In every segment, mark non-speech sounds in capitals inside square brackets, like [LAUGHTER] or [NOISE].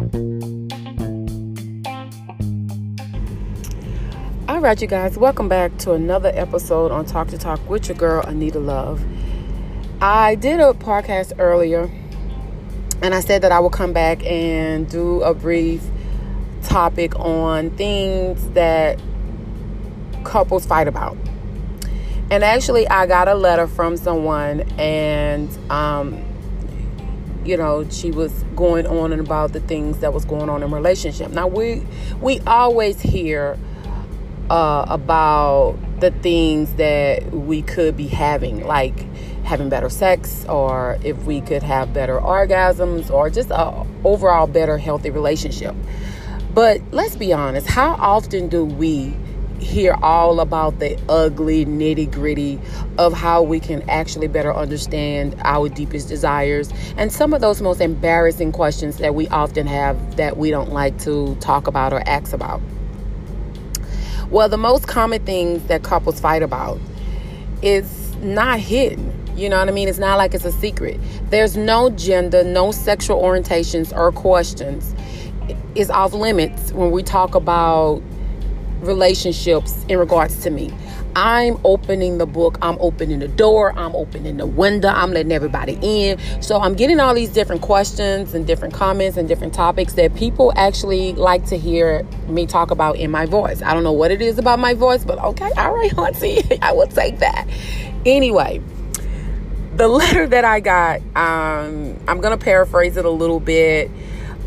All right, you guys, welcome back to another episode on Talk That Talk with your girl, Anita Love. I did a podcast earlier and I said that I will come back and do a brief topic on things that couples fight about. And actually, I got a letter from someone, and um, you know, she was going on and about the things that was going on in relationship. Now we we always hear uh, about the things that we could be having, like having better sex, or if we could have better orgasms, or just a overall better healthy relationship. But let's be honest, how often do we hear all about the ugly nitty gritty of how we can actually better understand our deepest desires and some of those most embarrassing questions that we often have that we don't like to talk about or ask about. Well, the most common things that couples fight about is not hidden. You know what I mean? It's not like it's a secret. There's no gender, no sexual orientations or questions is off limits when we talk about relationships in regards to me. I'm opening the book, I'm opening the door, I'm opening the window, I'm letting everybody in. So I'm getting all these different questions and different comments and different topics that people actually like to hear me talk about in my voice. I don't know what it is about my voice, but okay, all right, [LAUGHS] Auntie, I will take that. Anyway, the letter that I got, um, I'm gonna paraphrase it a little bit.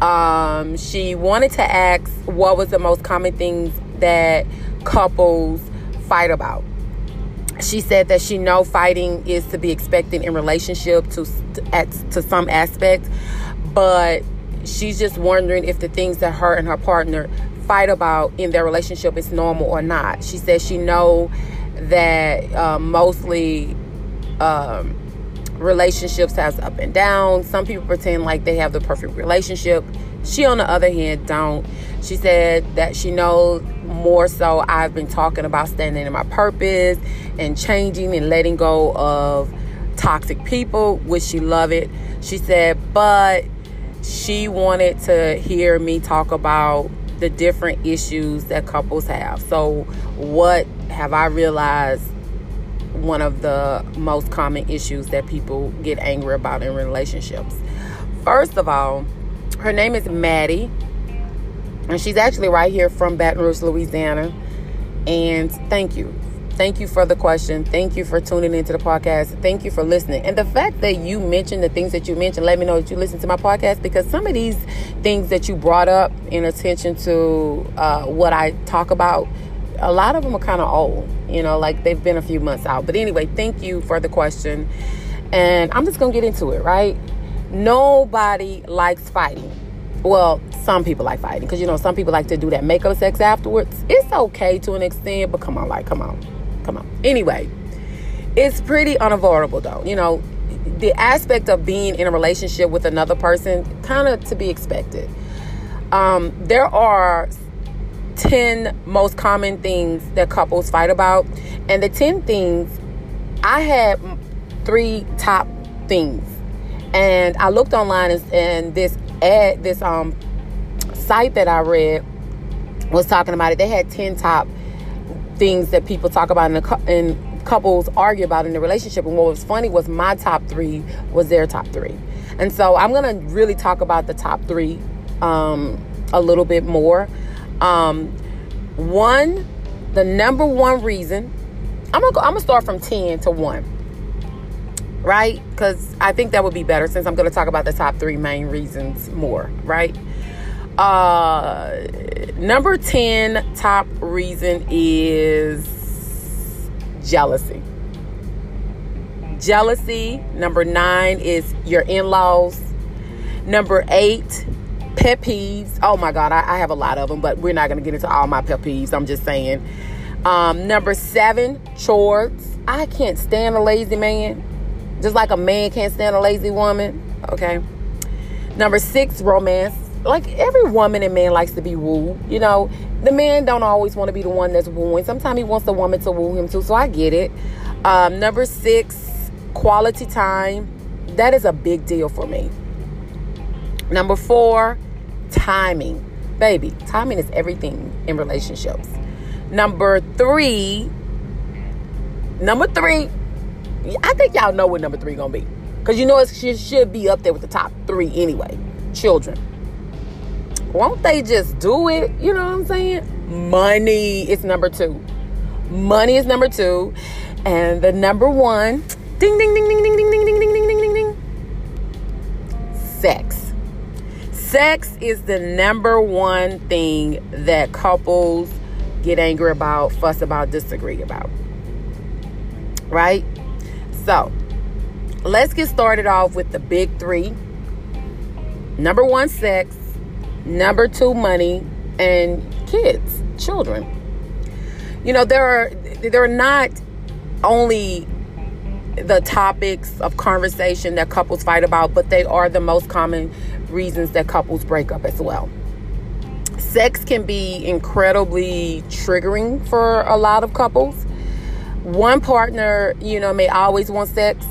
Um, she wanted to ask what was the most common things that couples fight about. She said that she know fighting is to be expected in relationship to at to some aspect, but she's just wondering if the things that her and her partner fight about in their relationship is normal or not. She says she know that uh, mostly um, relationships has up and down. Some people pretend like they have the perfect relationship. She, on the other hand, don't. She said that she knows more so I've been talking about standing in my purpose and changing and letting go of toxic people, which she love it. She said, but she wanted to hear me talk about the different issues that couples have. So, what have I realized one of the most common issues that people get angry about in relationships? First of all, her name is Maddie and she's actually right here from Baton Rouge, Louisiana. And thank you. Thank you for the question. Thank you for tuning into the podcast. Thank you for listening. And the fact that you mentioned the things that you mentioned, let me know that you listen to my podcast because some of these things that you brought up in attention to uh, what I talk about, a lot of them are kind of old, you know, like they've been a few months out. But anyway, thank you for the question. And I'm just going to get into it, right? Nobody likes fighting well, some people like fighting because you know some people like to do that makeup sex afterwards. It's okay to an extent, but come on, like, come on, come on. Anyway, it's pretty unavoidable though. You know, the aspect of being in a relationship with another person, kind of to be expected. Um, there are 10 most common things that couples fight about, and the 10 things I had three top things. And I looked online and, and this ad, this um site that I read was talking about it. They had 10 top things that people talk about in, the, in couples argue about in the relationship. And what was funny was my top three was their top three. And so I'm to really talk about the top three um, a little bit more. Um, one, the number one reason, I'm going to I'm gonna start from 10 to 1 right? Because I think that would be better since I'm going to talk about the top three main reasons more, right? Uh, number 10 top reason is jealousy. Jealousy. Number nine is your in laws. Number eight, pet peeves. Oh my God, I, I, have a lot of them, but we're not going to get into all my pet peeves. I'm just saying. Um, number seven, chores. I can't stand a lazy man. Just like a man can't stand a lazy woman. Okay. Number six, romance. Like every woman and man likes to be wooed. You know, the man don't always want to be the one that's wooing. Sometimes he wants the woman to woo him too. So I get it. Um, number six, quality time. That is a big deal for me. Number four, timing. Baby, timing is everything in relationships. Number three, number three, I think y'all know what number three gonna be. Because you know it should be up there with the top three anyway. Children. Won't they just do it? You know what I'm saying? Money is number two. Money is number two. And the number one, ding, ding, ding, ding, ding, ding, ding, ding, ding, ding, ding, ding, ding. Sex. Sex is the number one thing that couples get angry about, fuss about, disagree about. Right? So, let's get started off with the big three. Number one, sex. Number two, money. And kids, children. You know, there are there are not only the topics of conversation that couples fight about, but they are the most common reasons that couples break up as well sex can be incredibly triggering for a lot of couples. One partner, you know, may always want sex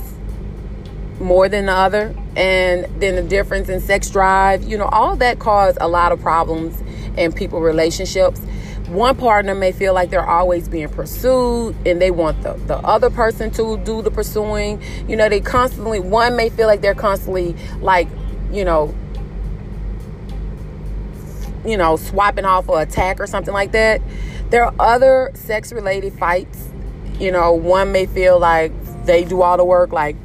more than the other, and then the difference in sex drive, you know, all that cause a lot of problems in people relationships. One partner may feel like they're always being pursued and they want the, the other person to do the pursuing. You know, they constantly, one may feel like they're constantly like, you know, you know, swiping off or attack or something like that. There are other sex related fights. You know, one may feel like they do all the work, like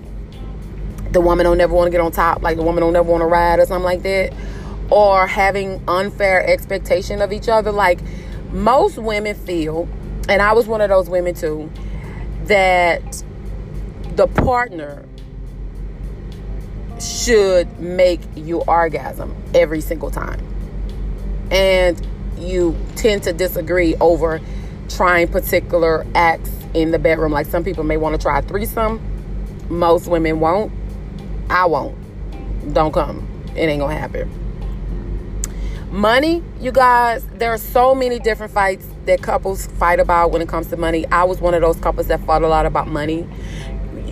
the woman don't never want to get on top, like the woman don't never want to ride or something like that. Or having unfair expectation of each other. Like most women feel, and I was one of those women too, that the partner should make you orgasm every single time and you tend to disagree over trying particular acts in the bedroom. Like some people may want to try a threesome, most women won't. I won't. Don't come. It ain't gonna happen. Money, you guys, there are so many different fights that couples fight about when it comes to money. I was one of those couples that fought a lot about money.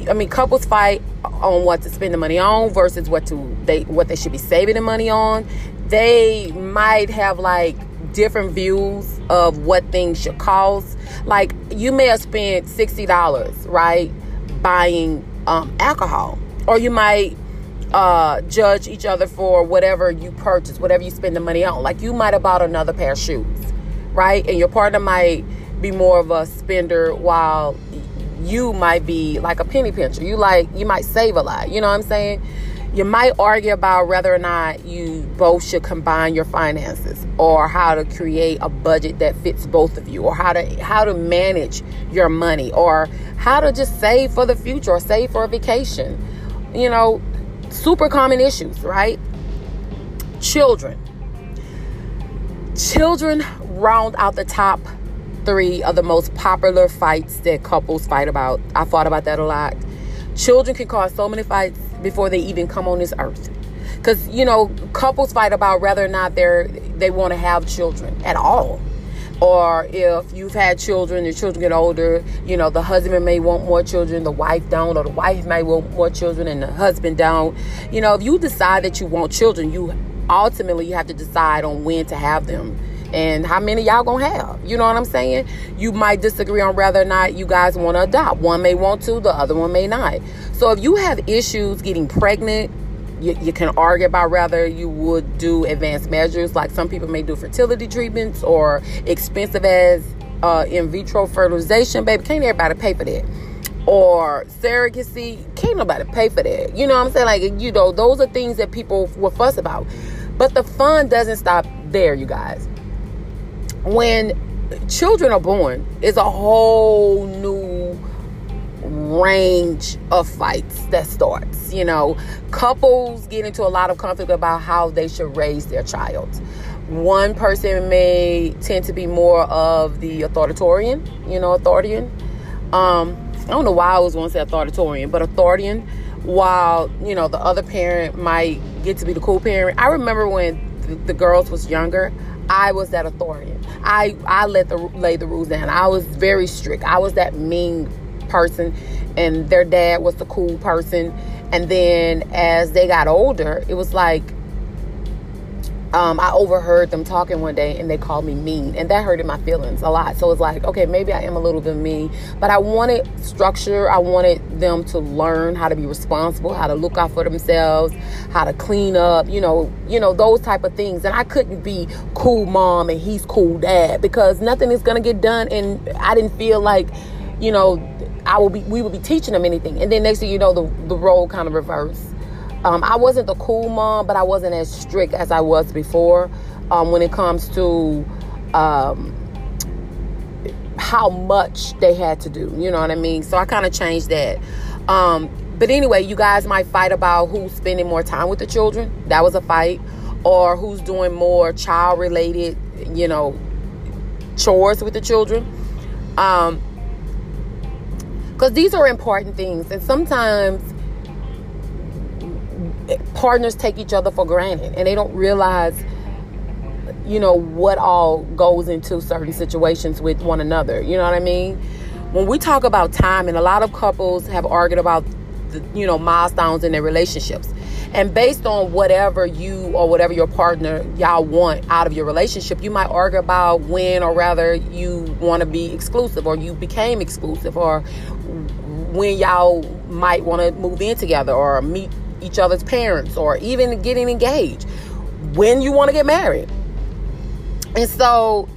I mean, couples fight on what to spend the money on versus what to they what they should be saving the money on they might have like different views of what things should cost. Like you may have spent sixty dollars, right, buying um, alcohol, or you might uh, judge each other for whatever you purchase, whatever you spend the money on. Like you might have bought another pair of shoes, right, and your partner might be more of a spender while you might be like a penny pincher. You like you might save a lot. You know what I'm saying? You might argue about whether or not you both should combine your finances or how to create a budget that fits both of you or how to how to manage your money or how to just save for the future or save for a vacation. You know super common issues right? Children. Children round out the top three of the most popular fights that couples fight about. I thought about that a lot. Children can cause so many fights before they even come on this earth. Because you know couples fight about whether or not they're they want to have children at all. Or if you've had children your children get older you know the husband may want more children the wife don't or the wife may want more children and the husband don't. You know if you decide that you want children you ultimately you have to decide on when to have them and how many y'all gonna have. You know what i'm saying? You might disagree on whether or not you guys want to adopt. One may want to the other one may not so if you have issues getting pregnant, you, you, can argue about whether you would do advanced measures like some people may do fertility treatments or expensive as uh, in vitro fertilization. Baby, can't everybody pay for that? Or surrogacy, can't nobody pay for that. You know what I'm saying? Like, you know, those are things that people will fuss about. But the fun doesn't stop there, you guys. When children are born, it's a whole new range of fights that starts. You know, couples get into a lot of conflict about how they should raise their child. One person may tend to be more of the authoritarian, you know, authoritarian. Um, I don't know why I was going to say authoritarian, but authoritarian. While you know the other parent might get to be the cool parent. I remember when the girls was younger. I was that authoritarian. I I let the lay the rules down. I was very strict. I was that mean person and their dad was the cool person and then as they got older it was like um, I overheard them talking one day and they called me mean, and that hurted my feelings a lot. So it's like, okay, maybe I am a little bit mean, but I wanted structure. I wanted them to learn how to be responsible, how to look out for themselves, how to clean up, you know, you know those type of things. And I couldn't be cool mom and he's cool dad because nothing is gonna get done, and I didn't feel like, you know, I will be we would be teaching them anything. And then next thing you know, the the role kind of reversed um, I wasn't the cool mom, but I wasn't as strict as I was before um, when it comes to um, how much they had to do. You know what I mean? So I kind of changed that. Um, but anyway, you guys might fight about who's spending more time with the children. That was a fight. Or who's doing more child related, you know, chores with the children. Um, because these are important things. And sometimes partners take each other for granted and they don't realize you know what all goes into certain situations with one another you know what i mean when we talk about time and a lot of couples have argued about the, you know milestones in their relationships and based on whatever you or whatever your partner y'all want out of your relationship you might argue about when or rather you want to be exclusive or you became exclusive or when y'all might want to move in together or meet each other's parents or even getting engaged when you want to get married. And so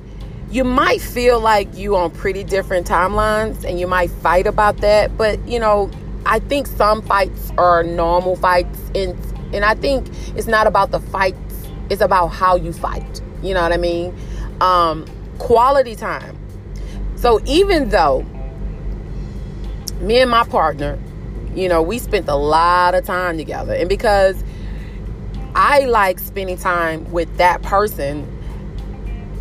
you might feel like you on pretty different timelines and you might fight about that, but you know, I think some fights are normal fights and and I think it's not about the fights, it's about how you fight. You know what I mean? Um quality time. So even though me and my partner you know, we spent a lot of time together. And because I like spending time with that person,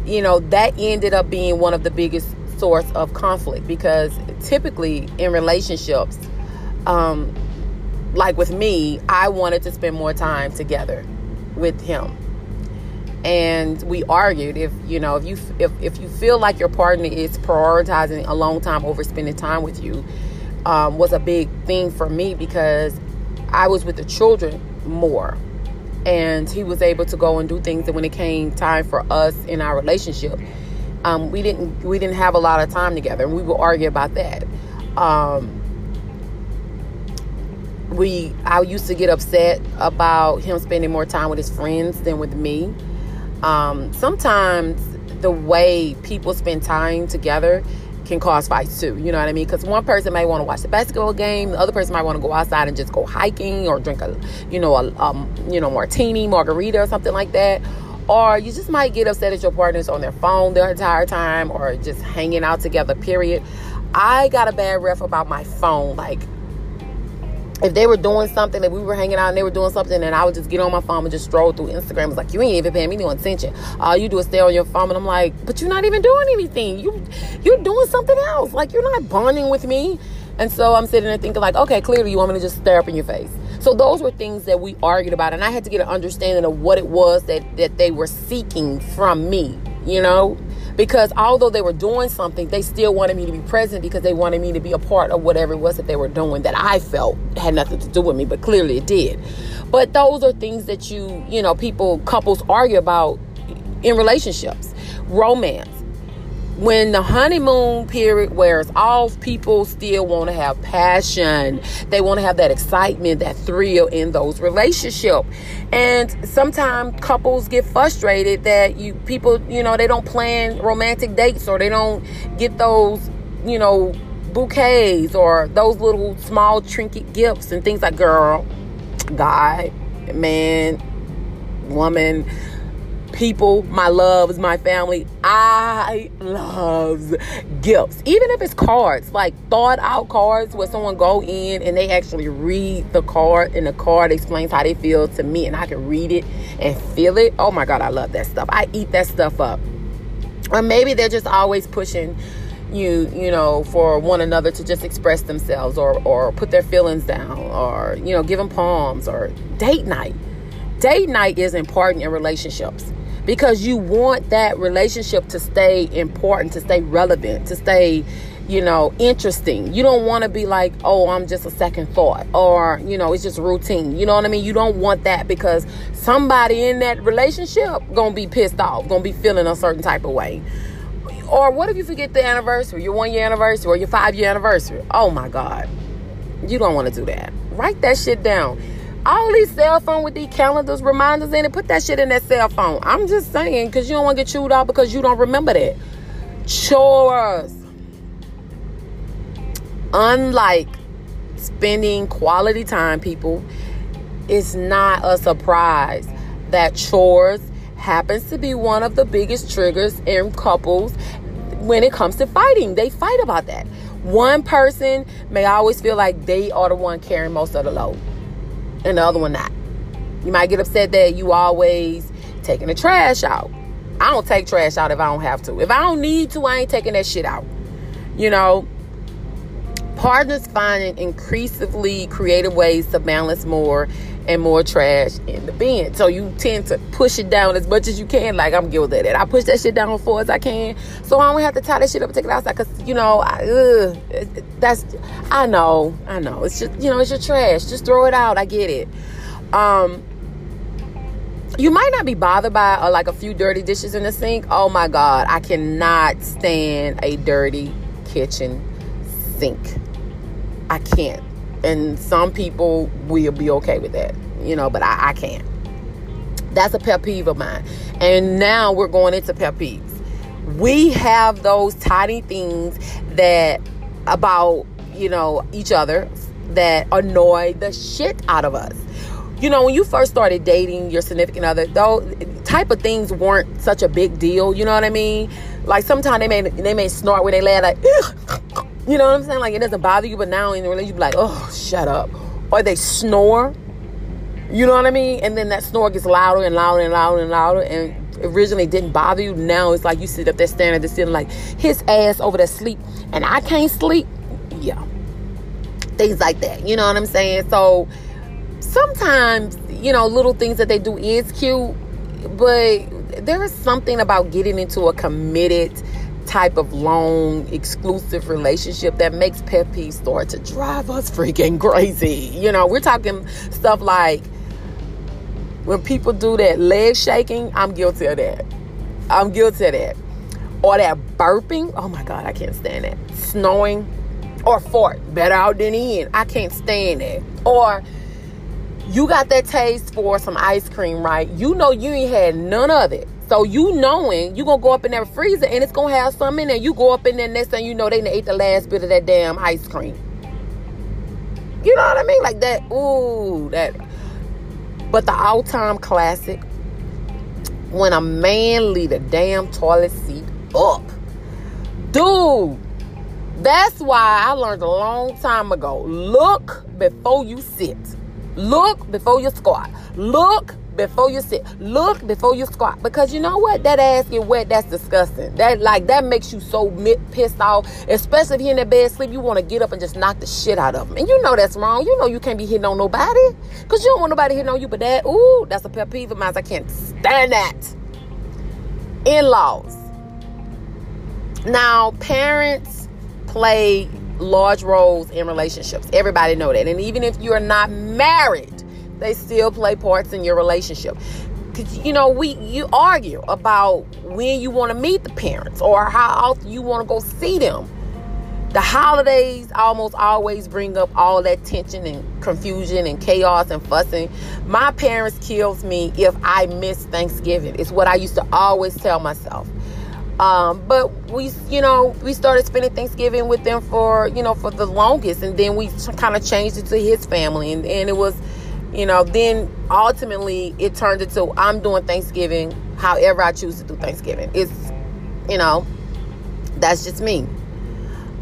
you know, that ended up being one of the biggest source of conflict because typically in relationships, um, like with me, I wanted to spend more time together with him. And we argued if you know if you if, if you feel like your partner is prioritizing a long time over spending time with you, um, was a big thing for me because I was with the children more. And he was able to go and do things. And when it came time for us in our relationship, um, we didn't we didn't have a lot of time together, and we would argue about that. Um, we I used to get upset about him spending more time with his friends than with me. Um, sometimes the way people spend time together can cause fights too. You know what I mean? Because one person may want to watch the basketball game, the other person might want to go outside and just go hiking or drink a, you know, a um, you know, martini, margarita, or something like that. Or you just might get upset at your partners on their phone the entire time, or just hanging out together. Period. I got a bad ref about my phone, like if they were doing something that we were hanging out and they were doing something and I would just get on my phone and just stroll through Instagram. It's like you ain't even paying me no attention. All you do is stay on your phone and I'm like, but you're not even doing anything. You you're doing something else. Like you're not bonding with me. And so I'm sitting there thinking like, okay, clearly you want me to just stare up in your face. So those were things that we argued about and I had to get an understanding of what it was that that they were seeking from me, you know? Because although they were doing something, they still wanted me to be present because they wanted me to be a part of whatever it was that they were doing that I felt had nothing to do with me, but clearly it did. But those are things that you, you know, people, couples argue about in relationships. Romance when the honeymoon period wears off, people still want to have passion. They want to have that excitement, that thrill in those relationships. And sometimes couples get frustrated that you people, you know, they don't plan romantic dates or they don't get those, you know, bouquets or those little small trinket gifts and things like girl, guy, man, woman people, my loves, my family. I loves gifts. Even if it's cards, like thought out cards where someone go in and they actually read the card and the card explains how they feel to me and I can read it and feel it. Oh my God, I love that stuff. I eat that stuff up. Or maybe they're just always pushing you you know for one another to just express themselves or or put their feelings down or you know give them poems or date night date night is important in relationships because you want that relationship to stay important, to stay relevant, to stay, you know, interesting. You don't want to be like, oh, I'm just a second thought or, you know, it's just routine. You know what I mean? You don't want that because somebody in that relationship going to be pissed off, going to be feeling a certain type of way. Or what if you forget the anniversary, your one year anniversary or your five year anniversary? Oh my God. You don't want to do that. Write that shit down. All these cell phone with these calendars, reminders in it, put that shit in that cell phone. I'm just saying, because you don't want to get chewed out because you don't remember that. Chores unlike spending quality time, people, it's not a surprise that chores happens to be one of the biggest triggers in couples when it comes to fighting. They fight about that. One person may always feel like they are the one carrying most of the load, and the other one not. You might get upset that you always taking the trash out. I don't take trash out if I don't have to. If I don't need to, I ain't taking that shit out. You know, Partners finding increasingly creative ways to balance more and more trash in the bin. So you tend to push it down as much as you can. Like I'm guilty of that. I push that shit down as far as I can, so I don't have to tie that shit up and take it outside. Cause you know, I, ugh, that's I know, I know. It's just you know, it's your trash. Just throw it out. I get it. Um, you might not be bothered by uh, like a few dirty dishes in the sink. Oh my god, I cannot stand a dirty kitchen sink. I can't. And some people will be okay with that, you know, but I, I can't. That's a pet peeve of mine. And now we're going into pet peeves. We have those tiny things that about, you know, each other that annoy the shit out of us. You know, when you first started dating your significant other, those type of things weren't such a big deal. You know what I mean? Like sometimes they may they may snort when they land like, you know what I'm saying? Like it doesn't bother you, but now in the relationship, like, oh, shut up. Or they snore. You know what I mean? And then that snore gets louder and louder and louder and louder. And originally didn't bother you. Now it's like you sit up there staring at the ceiling like his ass over there sleep and I can't sleep. Yeah. Things like that. You know what I'm saying? So sometimes, you know, little things that they do is cute, but there is something about getting into a committed type of long exclusive relationship that makes pet peeves start to drive us freaking crazy. You know, we're talking stuff like when people do that leg shaking, I'm guilty of that. I'm guilty of that. Or that burping. Oh my God, I can't stand that. Snowing or fart. Better out than in. I can't stand that. Or you got that taste for some ice cream, right? You know you ain't had none of it. So you knowing you gonna go up in that freezer and it's gonna have something in there. You go up in there next thing you know they ate the last bit of that damn ice cream. You know what I mean? Like that. Ooh, that. But the all-time classic, when a man leave the damn toilet seat up, dude. That's why I learned a long time ago. Look before you sit. Look before you squat. Look before you sit. Look before you squat. Because you know what? That ass get wet. That's disgusting. That like that makes you so pissed off. Especially if you're in that bed sleep, you want to get up and just knock the shit out of them. And you know that's wrong. You know you can't be hitting on nobody. Because you don't want nobody hitting on you. But that, ooh, that's a pet peeve of mine. I can't stand that. In-laws. Now, parents play large roles in relationships. Everybody know that. And even if you're not married, they still play parts in your relationship. You know, we you argue about when you want to meet the parents or how often you want to go see them. The holidays almost always bring up all that tension and confusion and chaos and fussing. My parents kills me if I miss Thanksgiving. It's what I used to always tell myself. Um, but we, you know, we started spending Thanksgiving with them for, you know, for the longest, and then we kind of changed it to his family, and, and it was you know, then ultimately it turned into I'm doing Thanksgiving however I choose to do Thanksgiving. It's, you know, that's just me.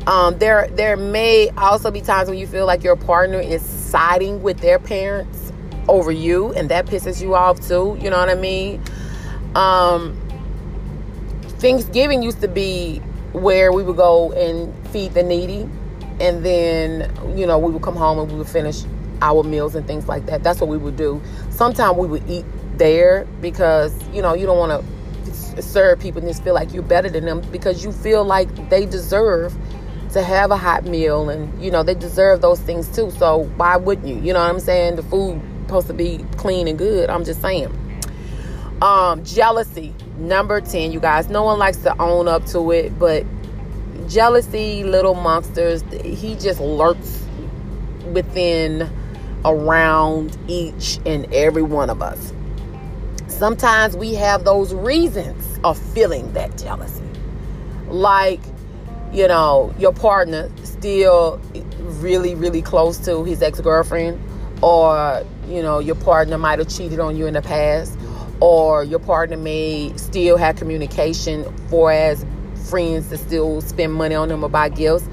Um, there, there may also be times when you feel like your partner is siding with their parents over you, and that pisses you off too. You know what I mean? Um, Thanksgiving used to be where we would go and feed the needy, and then you know we would come home and we would finish our meals and things like that. That's what we would do. Sometimes we would eat there because, you know, you don't want to serve people and just feel like you're better than them because you feel like they deserve to have a hot meal and you know they deserve those things too. So why wouldn't you? You know what i'm saying? The food supposed to be clean and good. I'm just saying. Um jealousy number 10 you guys. No one likes to own up to it but jealousy little monsters he just lurks within around each and every one of us. Sometimes we have those reasons of feeling that jealousy. Like you know your partner still really really close to his ex-girlfriend or you know your partner might have cheated on you in the past or your partner may still have communication for as friends to still spend money on them or buy gifts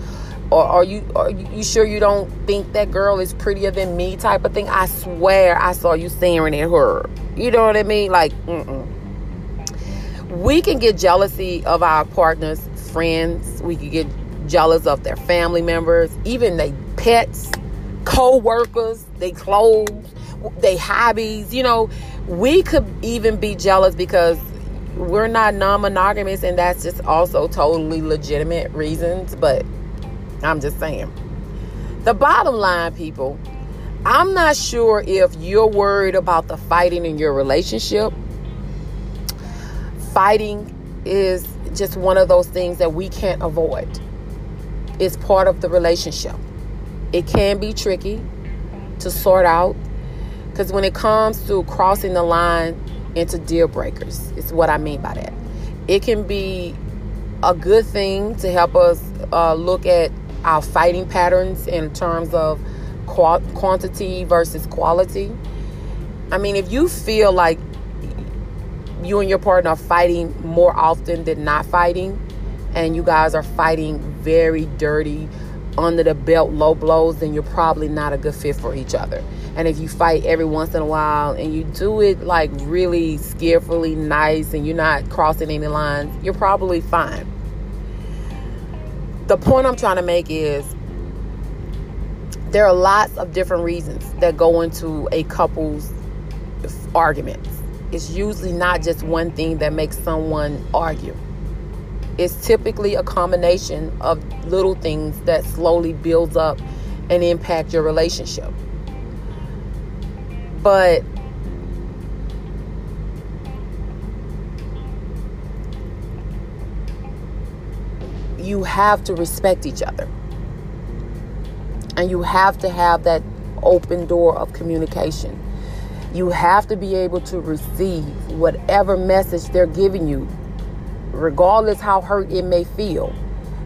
or are you are you sure you don't think that girl is prettier than me type of thing? I swear i saw you staring at her. You know what i mean? Like mm-mm. we can get jealousy of our partners friends. We can get jealous of their family members even their pets co-workers their clothes their hobbies. You know we could even be jealous because we're not non-monogamous and that's just also totally legitimate reasons but i'm just saying. The bottom line people i'm not sure if you're worried about the fighting in your relationship. Fighting is just one of those things that we can't avoid. It's part of the relationship. It can be tricky to sort out because when it comes to crossing the line into deal breakers, it's what I mean by that. It can be a good thing to help us uh, look at our fighting patterns in terms of qu- quantity versus quality. I mean, if you feel like you and your partner are fighting more often than not fighting, and you guys are fighting very dirty, under the belt low blows, then you're probably not a good fit for each other. And if you fight every once in a while and you do it like really skillfully nice and you're not crossing any lines, you're probably fine. The point I'm trying to make is there are lots of different reasons that go into a couple's arguments. It's usually not just one thing that makes someone argue. It's typically a combination of little things that slowly builds up and impact your relationship. But you have to respect each other. And you have to have that open door of communication. You have to be able to receive whatever message they're giving you, regardless how hurt it may feel.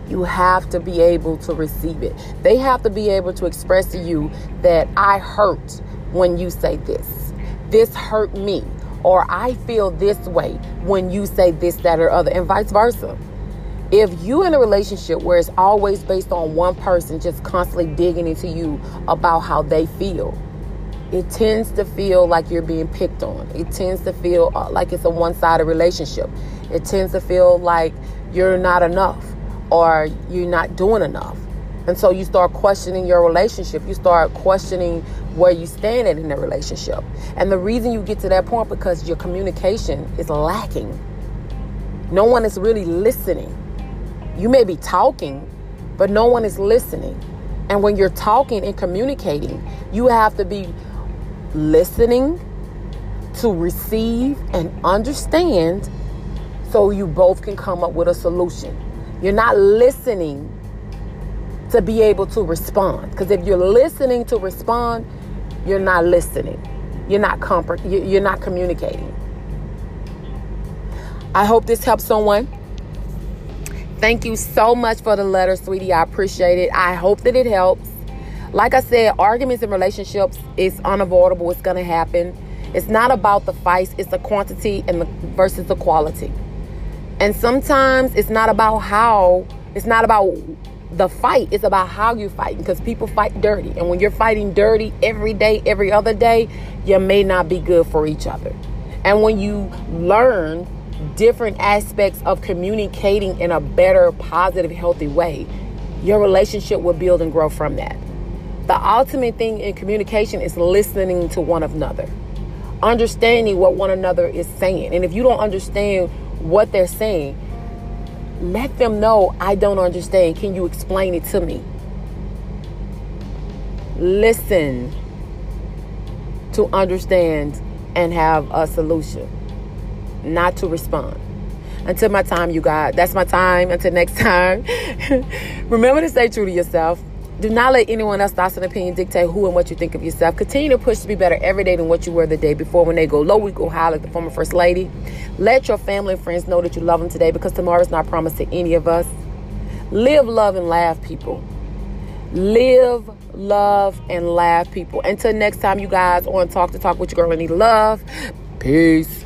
You have to be able to receive it. They have to be able to express to you that I hurt when you say this. This hurt me. Or I feel this way when you say this, that, or other, and vice versa. If you in a relationship where it's always based on one person just constantly digging into you about how they feel, it tends to feel like you're being picked on. It tends to feel uh, like it's a one sided relationship. It tends to feel like you're not enough or you're not doing enough. And so you start questioning your relationship. You start questioning where you stand in the relationship. And the reason you get to that point because your communication is lacking. No one is really listening. You may be talking, but no one is listening. And when you're talking and communicating, you have to be listening to receive and understand so you both can come up with a solution. You're not listening to be able to respond. Because if you're listening to respond, you're not listening. You're not compre- you're not communicating. I hope this helps someone. Thank you so much for the letter, sweetie. I appreciate it. I hope that it helps. Like I said, arguments in relationships is unavoidable. It's going to happen. It's not about the fights, it's the quantity and the versus the quality. And sometimes it's not about how, it's not about the fight it's about how you fight because people fight dirty. And when you're fighting dirty every day, every other day, you may not be good for each other. And when you learn different aspects of communicating in a better, positive, healthy way, your relationship will build and grow from that. The ultimate thing in communication is listening to one another, understanding what one another is saying. And if you don't understand what they're saying, let them know I don't understand. Can you explain it to me? Listen to understand and have a solution, not to respond. Until my time, you guys. That's my time. Until next [LAUGHS] time. Remember to stay true to yourself. Do not let anyone else's thoughts and opinions dictate who and what you think of yourself. Continue to push to be better every day than what you were the day before. When they go low, we go high, like the former First Lady. Let your family and friends know that you love them today because tomorrow is not promised to any of us. Live, love, and laugh, people. Live, love, and laugh, people. Until next time, you guys, on Talk That Talk with your girl, Anita Love. Peace.